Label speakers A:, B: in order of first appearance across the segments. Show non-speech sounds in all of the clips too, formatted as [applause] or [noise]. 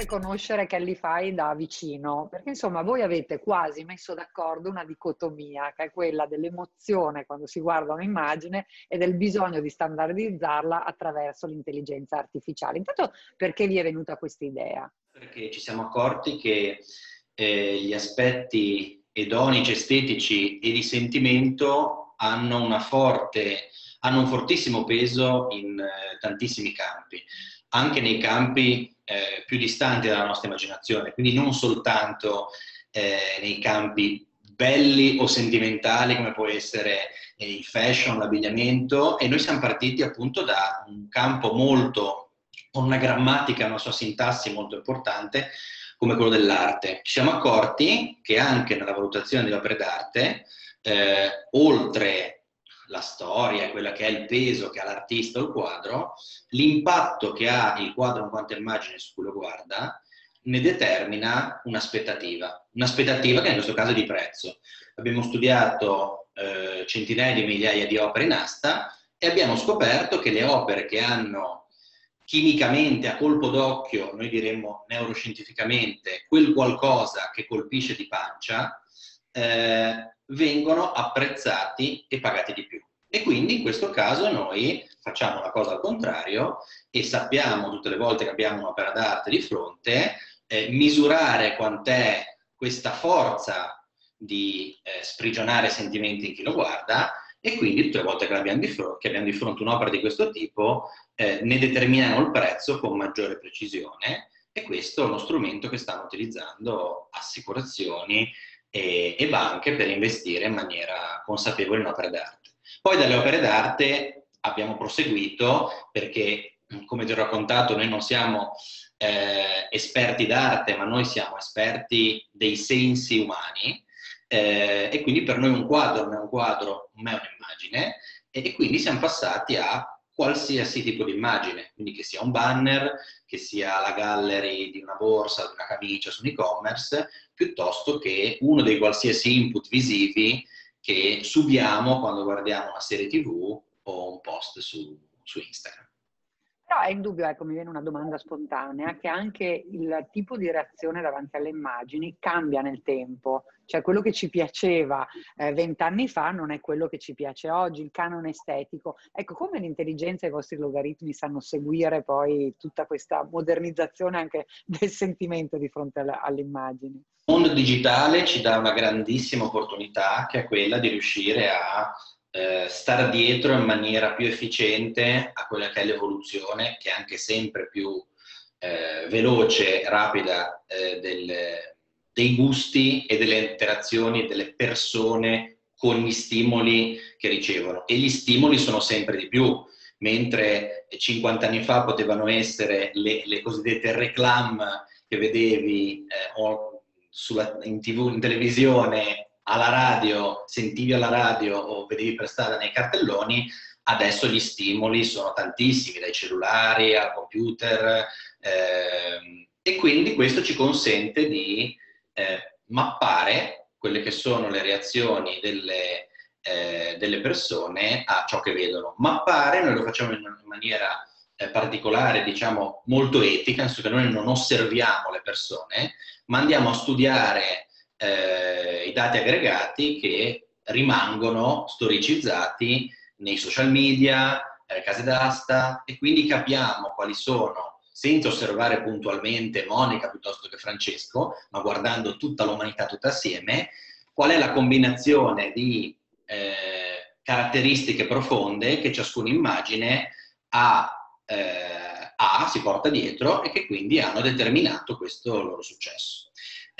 A: vorrei conoscere Kelly Fai da vicino, perché insomma voi avete quasi messo d'accordo una dicotomia, che è quella dell'emozione quando si guarda un'immagine e del bisogno di standardizzarla attraverso l'intelligenza artificiale. Intanto perché vi è venuta questa idea?
B: Perché ci siamo accorti che eh, gli aspetti edonici, estetici e di sentimento hanno, forte, hanno un fortissimo peso in eh, tantissimi campi, anche nei campi eh, più distanti dalla nostra immaginazione, quindi non soltanto eh, nei campi belli o sentimentali come può essere eh, il fashion, l'abbigliamento e noi siamo partiti appunto da un campo molto, con una grammatica, una sua sintassi molto importante come quello dell'arte. Ci siamo accorti che anche nella valutazione delle opere d'arte, eh, oltre la storia e quella che è il peso che ha l'artista o il quadro, l'impatto che ha il quadro in quanto immagine su cui lo guarda, ne determina un'aspettativa, un'aspettativa che nel questo caso è di prezzo. Abbiamo studiato eh, centinaia di migliaia di opere in asta e abbiamo scoperto che le opere che hanno chimicamente, a colpo d'occhio, noi diremmo neuroscientificamente, quel qualcosa che colpisce di pancia, eh, vengono apprezzati e pagati di più. E quindi in questo caso noi facciamo la cosa al contrario e sappiamo tutte le volte che abbiamo un'opera d'arte di fronte eh, misurare quant'è questa forza di eh, sprigionare sentimenti in chi lo guarda e quindi tutte le volte che abbiamo di, fronte, abbiamo di fronte un'opera di questo tipo eh, ne determiniamo il prezzo con maggiore precisione e questo è uno strumento che stanno utilizzando assicurazioni e, e banche per investire in maniera consapevole in opere d'arte. Poi dalle opere d'arte abbiamo proseguito perché, come ti ho raccontato, noi non siamo eh, esperti d'arte, ma noi siamo esperti dei sensi umani eh, e quindi per noi un quadro non è un quadro, ma è un'immagine e quindi siamo passati a qualsiasi tipo di immagine, quindi che sia un banner, che sia la gallery di una borsa, di una camicia su un e-commerce, piuttosto che uno dei qualsiasi input visivi che subiamo quando guardiamo una serie tv o un post su, su Instagram.
A: Però è indubbio, ecco, mi viene una domanda spontanea, che anche il tipo di reazione davanti alle immagini cambia nel tempo. Cioè quello che ci piaceva eh, vent'anni eh, fa non è quello che ci piace oggi, il canone estetico. Ecco, come l'intelligenza e i vostri logaritmi sanno seguire poi tutta questa modernizzazione anche del sentimento di fronte alle, alle immagini?
B: Il mondo digitale ci dà una grandissima opportunità che è quella di riuscire a eh, stare dietro in maniera più efficiente a quella che è l'evoluzione, che è anche sempre più eh, veloce, rapida eh, del, dei gusti e delle interazioni delle persone con gli stimoli che ricevono. E gli stimoli sono sempre di più, mentre 50 anni fa potevano essere le, le cosiddette reclam che vedevi eh, sulla, in, TV, in televisione alla radio, sentivi alla radio o vedevi per strada nei cartelloni, adesso gli stimoli sono tantissimi, dai cellulari al computer, eh, e quindi questo ci consente di eh, mappare quelle che sono le reazioni delle, eh, delle, persone a ciò che vedono. Mappare noi lo facciamo in maniera eh, particolare, diciamo molto etica, nel senso che noi non osserviamo le persone, ma andiamo a studiare eh, i dati aggregati che rimangono storicizzati nei social media, nelle case d'asta e quindi capiamo quali sono, senza osservare puntualmente Monica piuttosto che Francesco, ma guardando tutta l'umanità tutta assieme, qual è la combinazione di eh, caratteristiche profonde che ciascuna immagine ha, eh, ha, si porta dietro e che quindi hanno determinato questo loro successo.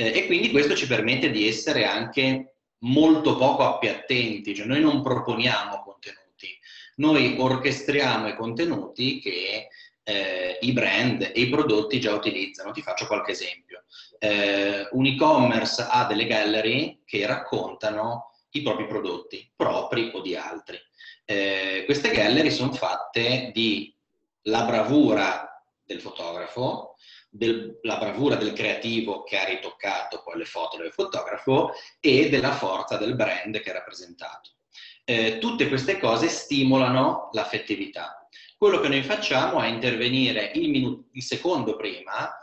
B: Eh, e quindi questo ci permette di essere anche molto poco appiattenti, cioè noi non proponiamo contenuti, noi orchestriamo i contenuti che eh, i brand e i prodotti già utilizzano. Ti faccio qualche esempio. Eh, un e-commerce ha delle gallery che raccontano i propri prodotti, propri o di altri. Eh, queste gallery sono fatte di la bravura del fotografo, della bravura del creativo che ha ritoccato poi le foto del fotografo e della forza del brand che è rappresentato. Eh, tutte queste cose stimolano l'affettività. Quello che noi facciamo è intervenire il, minuto, il secondo prima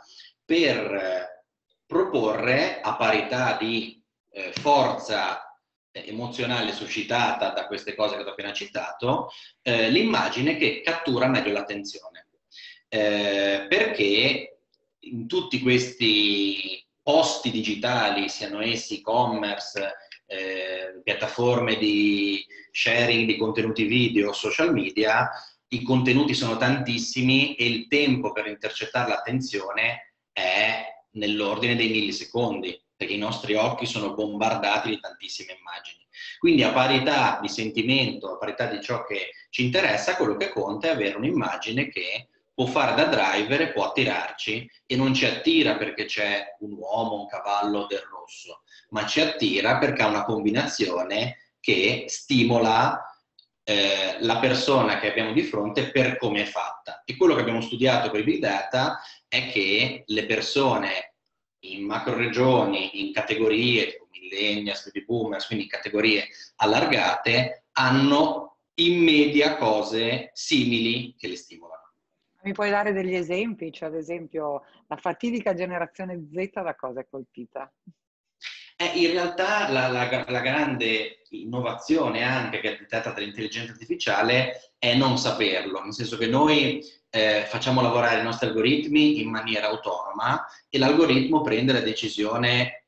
B: per proporre a parità di eh, forza emozionale suscitata da queste cose che ho appena citato, eh, l'immagine che cattura meglio l'attenzione. Eh, perché in tutti questi posti digitali, siano essi e-commerce, eh, piattaforme di sharing di contenuti video, social media, i contenuti sono tantissimi e il tempo per intercettare l'attenzione è nell'ordine dei millisecondi perché i nostri occhi sono bombardati di tantissime immagini. Quindi a parità di sentimento, a parità di ciò che ci interessa, quello che conta è avere un'immagine che può fare da driver e può attirarci e non ci attira perché c'è un uomo, un cavallo del rosso, ma ci attira perché ha una combinazione che stimola eh, la persona che abbiamo di fronte per come è fatta. E quello che abbiamo studiato per i big data è che le persone in macro regioni, in categorie tipo millennials, baby boomers, quindi categorie allargate, hanno in media cose simili che le stimolano.
A: Mi puoi dare degli esempi? Cioè, ad esempio, la fatidica generazione Z da cosa è colpita?
B: Eh, in realtà la, la, la, grande innovazione anche che è dettata dall'intelligenza artificiale è non saperlo, nel senso che noi eh, facciamo lavorare i nostri algoritmi in maniera autonoma e l'algoritmo prende la decisione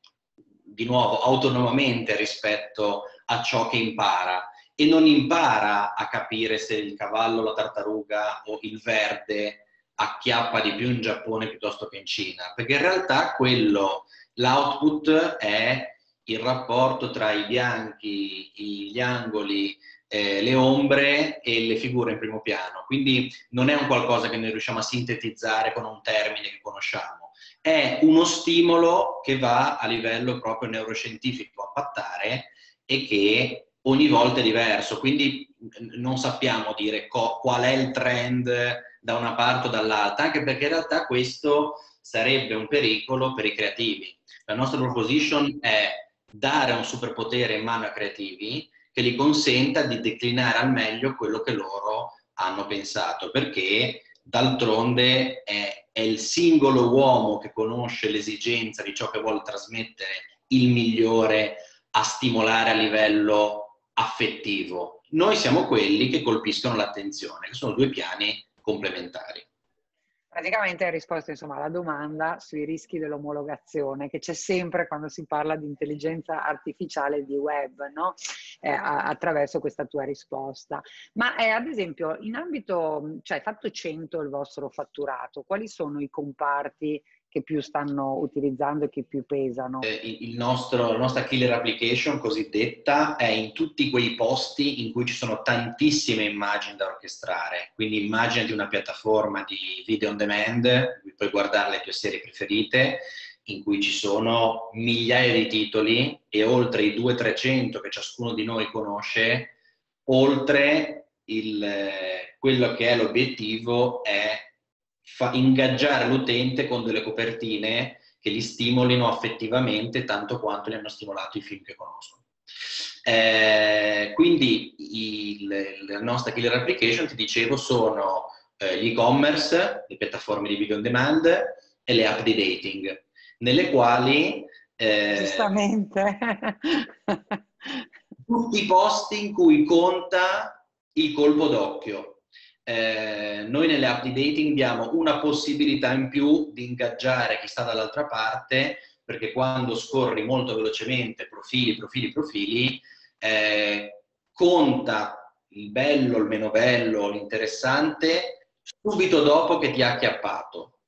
B: di nuovo autonomamente rispetto a ciò che impara e non impara a capire se il cavallo, la tartaruga o il verde acchiappa di più in Giappone piuttosto che in Cina, perché in realtà quello L'output è il rapporto tra i bianchi, gli angoli, eh, le ombre e le figure in primo piano. Quindi non è un qualcosa che noi riusciamo a sintetizzare con un termine che conosciamo. È uno stimolo che va a livello proprio neuroscientifico a pattare e che ogni volta è diverso. Quindi non sappiamo dire co- qual è il trend da una parte o dall'altra, anche perché in realtà questo sarebbe un pericolo per i creativi la nostra proposition è dare un superpotere in mano ai creativi che gli consenta di declinare al meglio quello che loro hanno pensato, perché d'altronde è, è il singolo uomo che conosce l'esigenza di ciò che vuole trasmettere il migliore a stimolare a livello affettivo. Noi siamo quelli che colpiscono l'attenzione, che sono due piani complementari.
A: Praticamente hai risposto insomma, alla domanda sui rischi dell'omologazione che c'è sempre quando si parla di intelligenza artificiale di web, no? eh, attraverso questa tua risposta. Ma eh, ad esempio, in ambito, cioè fatto 100 il vostro fatturato, quali sono i comparti che più stanno utilizzando e che più pesano?
B: Eh, nostro, la nostra killer application cosiddetta è in tutti quei posti in cui ci sono tantissime immagini da orchestrare. Quindi immaginati una piattaforma di video on demand, puoi guardare le tue serie preferite, in cui ci sono migliaia di titoli e oltre i 200-300 che ciascuno di noi conosce, oltre il, quello che è l'obiettivo è fa ingaggiare l'utente con delle copertine che li stimolino affettivamente tanto quanto li hanno stimolato i film che conoscono. Eh, quindi il, la nostra killer application, ti dicevo, sono eh, gli e-commerce, le piattaforme di video on demand e le app di dating, nelle quali...
A: Eh, Giustamente.
B: tutti i posti in cui conta il colpo d'occhio, eh, noi nelle app di dating diamo una possibilità in più di ingaggiare chi sta dall'altra parte, perché quando scorri molto velocemente profili, profili, profili, eh, conta il bello, il meno bello, l'interessante subito dopo che ti ha acchiappato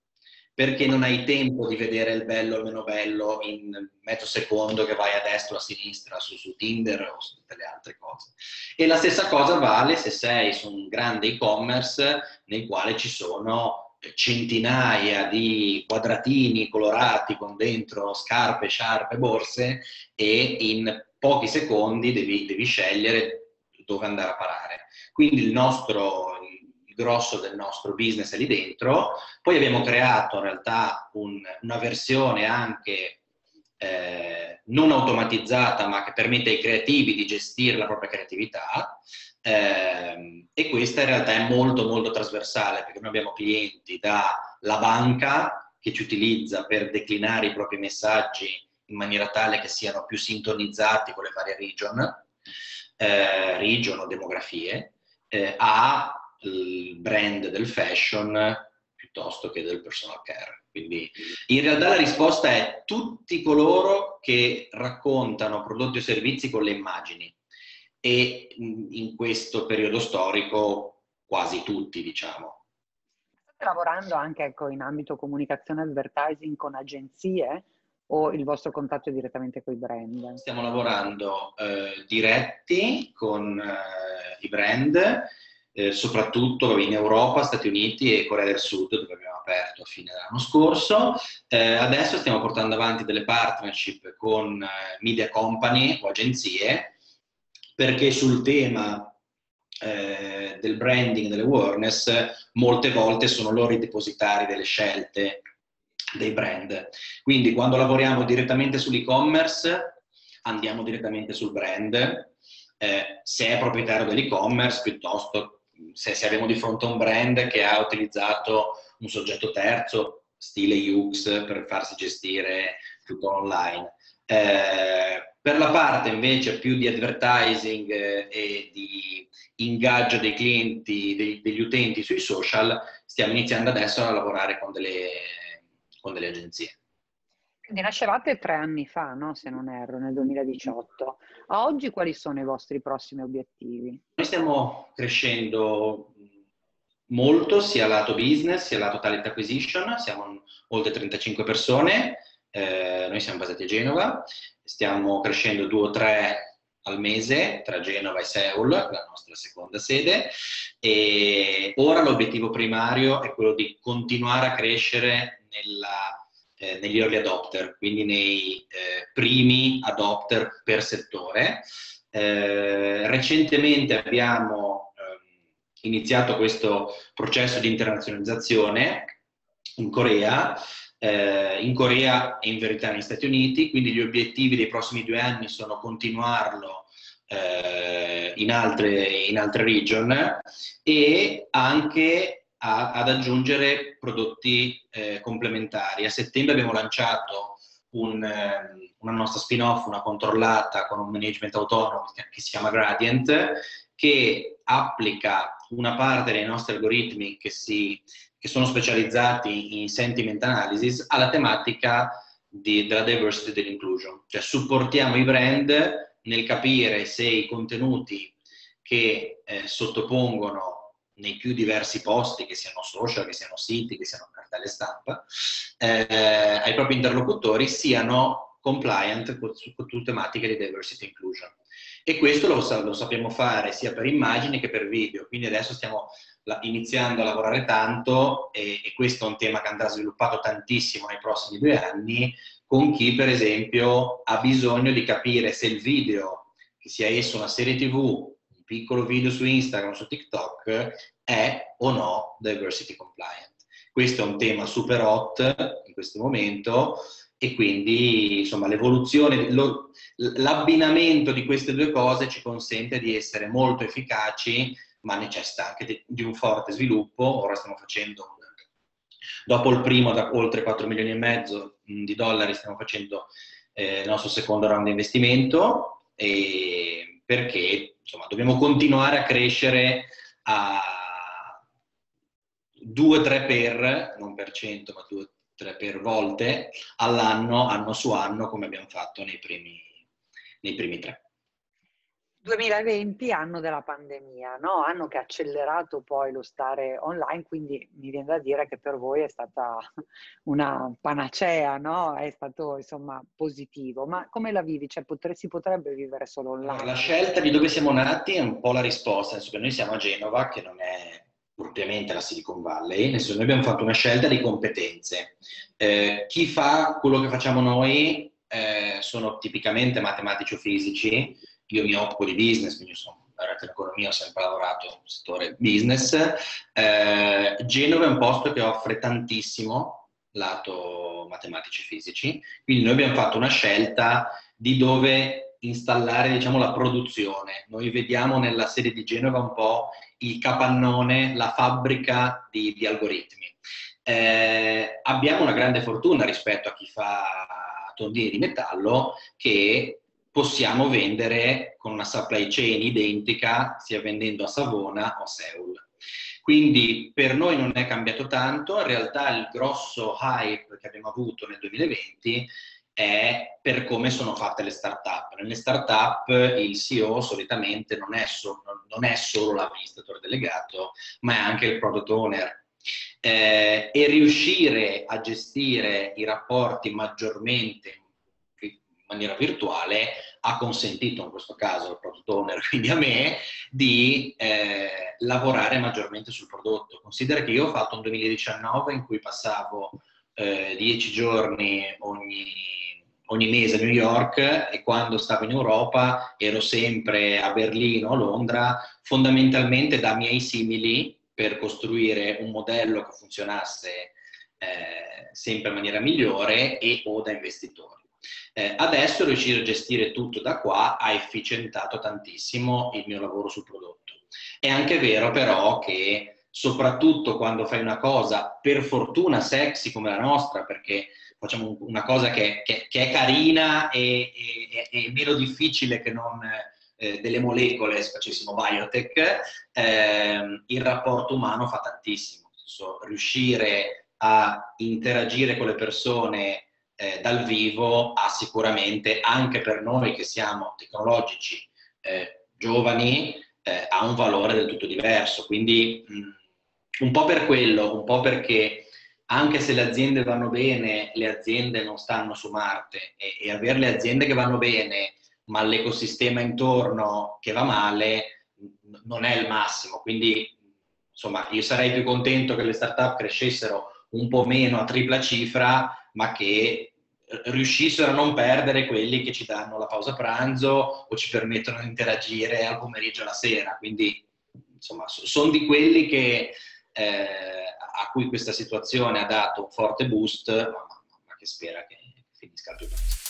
B: perché non hai tempo di vedere il bello o il meno bello in mezzo secondo che vai a destra o a sinistra su, su, Tinder o su tutte le altre cose. E la stessa cosa vale se sei su un grande e-commerce nel quale ci sono centinaia di quadratini colorati con dentro scarpe, sciarpe, borse e in pochi secondi devi, devi scegliere dove andare a parare. Quindi il nostro, grosso del nostro business lì dentro. Poi abbiamo creato in realtà un, una versione anche eh, non automatizzata, ma che permette ai creativi di gestire la propria creatività. Eh, e questa in realtà è molto molto trasversale perché noi abbiamo clienti dalla banca che ci utilizza per declinare i propri messaggi in maniera tale che siano più sintonizzati con le varie region, eh, region o demografie, eh, a il brand del fashion piuttosto che del personal care. Quindi in realtà la risposta è tutti coloro che raccontano prodotti o servizi con le immagini e in questo periodo storico quasi tutti, diciamo.
A: State lavorando anche ecco, in ambito comunicazione advertising con agenzie o il vostro contatto è direttamente con i brand?
B: Stiamo lavorando eh, diretti con eh, i brand eh, soprattutto in Europa, Stati Uniti e Corea del Sud, dove abbiamo aperto a fine dell'anno scorso. Eh, adesso stiamo portando avanti delle partnership con eh, media company o agenzie, perché sul tema eh, del branding, dell'awareness, molte volte sono loro i depositari delle scelte dei brand. Quindi quando lavoriamo direttamente sull'e-commerce, andiamo direttamente sul brand, eh, se è proprietario dell'e-commerce piuttosto se, se abbiamo di fronte un brand che ha utilizzato un soggetto terzo, stile UX, per farsi gestire tutto online. Eh, per la parte invece più di advertising eh, e di ingaggio dei clienti, dei, degli utenti sui social, stiamo iniziando adesso a lavorare con delle, con delle agenzie.
A: Quindi nascevate tre anni fa, no? se non erro, nel 2018. A oggi quali sono i vostri prossimi obiettivi?
B: Noi stiamo crescendo molto sia lato business sia lato talent acquisition, siamo oltre 35 persone, eh, noi siamo basati a Genova, stiamo crescendo due o tre al mese tra Genova e Seoul, la nostra seconda sede, e ora l'obiettivo primario è quello di continuare a crescere nella eh, negli early adopter, quindi nei eh, primi adopter per settore. Eh, recentemente abbiamo ehm, iniziato questo processo di internazionalizzazione in Corea, eh, in Corea e in verità negli Stati Uniti, quindi gli obiettivi dei prossimi due anni sono continuarlo eh, in altre, in altre region e anche a, ad aggiungere prodotti eh, complementari. A settembre abbiamo lanciato un, eh, una nostra spin-off, una controllata con un management autonomo che si chiama Gradient, che applica una parte dei nostri algoritmi che, si, che sono specializzati in sentiment analysis alla tematica di, della diversity e dell'inclusion. Cioè supportiamo i brand nel capire se i contenuti che eh, sottopongono nei più diversi posti, che siano social, che siano siti, che siano cartelle stampa, eh, ai propri interlocutori siano compliant con, tutte tematiche di diversity inclusion. E questo lo, lo, sappiamo fare sia per immagini che per video, quindi adesso stiamo la, iniziando a lavorare tanto e, e questo è un tema che andrà sviluppato tantissimo nei prossimi due anni con chi per esempio ha bisogno di capire se il video, che sia esso una serie tv, piccolo video su Instagram, su TikTok, è o no diversity compliant. Questo è un tema super hot in questo momento e quindi insomma l'evoluzione, lo, l'abbinamento di queste due cose ci consente di essere molto efficaci, ma necessita anche di, di un forte sviluppo. Ora stiamo facendo, dopo il primo da oltre 4 milioni e mezzo di dollari, stiamo facendo eh, il nostro secondo round di investimento perché insomma, dobbiamo continuare a crescere a 2-3 per, non per cento, ma 2-3 per volte all'anno, anno su anno, come abbiamo fatto nei primi, nei primi tre.
A: 2020, anno della pandemia, no? anno che ha accelerato poi lo stare online, quindi mi viene da dire che per voi è stata [laughs] una panacea, no? è stato insomma positivo. Ma come la vivi? Cioè, potre, si potrebbe vivere solo online?
B: La scelta di dove siamo nati è un po' la risposta, nel senso che noi siamo a Genova, che non è propriamente la Silicon Valley, nel senso che noi abbiamo fatto una scelta di competenze. Eh, chi fa quello che facciamo noi eh, sono tipicamente matematici o fisici, io mi occupo di business, quindi sono in economia, ho sempre lavorato nel settore business. Eh, Genova è un posto che offre tantissimo lato matematici e fisici, quindi noi abbiamo fatto una scelta di dove installare diciamo, la produzione. Noi vediamo nella sede di Genova un po' il capannone, la fabbrica di, di algoritmi. eh, abbiamo una grande fortuna rispetto a chi fa tondini di metallo che possiamo vendere con una supply chain identica, sia vendendo a Savona o a Seul. Quindi per noi non è cambiato tanto, in realtà il grosso hype che abbiamo avuto nel 2020 è per come sono fatte le start-up. Nelle start-up il CEO solitamente non è, so, non è solo l'amministratore delegato, ma è anche il product owner. Eh, e riuscire a gestire i rapporti maggiormente maniera virtuale ha consentito in questo caso al product owner, [laughs] quindi a me, di eh, lavorare maggiormente sul prodotto. Considera che io ho fatto un 2019 in cui passavo eh, 10 giorni ogni ogni mese a New York e quando stavo in Europa ero sempre a Berlino, a Londra, fondamentalmente da miei simili per costruire un modello che funzionasse eh, sempre in maniera migliore e o da investitori. Eh, adesso riuscire a gestire tutto da qua ha efficientato tantissimo il mio lavoro sul prodotto. È anche vero però che soprattutto quando fai una cosa per fortuna sexy come la nostra, perché facciamo una cosa che, che, che è carina e, e, e, meno difficile che non eh, delle molecole, se facessimo biotech, eh, il rapporto umano fa tantissimo. Riuscire a interagire con le persone eh, dal vivo ha sicuramente, anche per noi che siamo tecnologici, eh, giovani, eh, ha un valore del tutto diverso. Quindi mh, un po' per quello, un po' perché anche se le aziende vanno bene, le aziende non stanno su Marte e, e avere le aziende che vanno bene, ma l'ecosistema intorno che va male, non è il massimo. Quindi, insomma, io sarei più contento che le start-up crescessero un po' meno a tripla cifra, ma che riuscissero a non perdere quelli che ci danno la pausa pranzo o ci permettono di interagire al pomeriggio e alla sera. Quindi, insomma, sono di quelli che... Eh, a cui questa situazione ha dato un forte boost, ma, ma che spera che finisca più presto.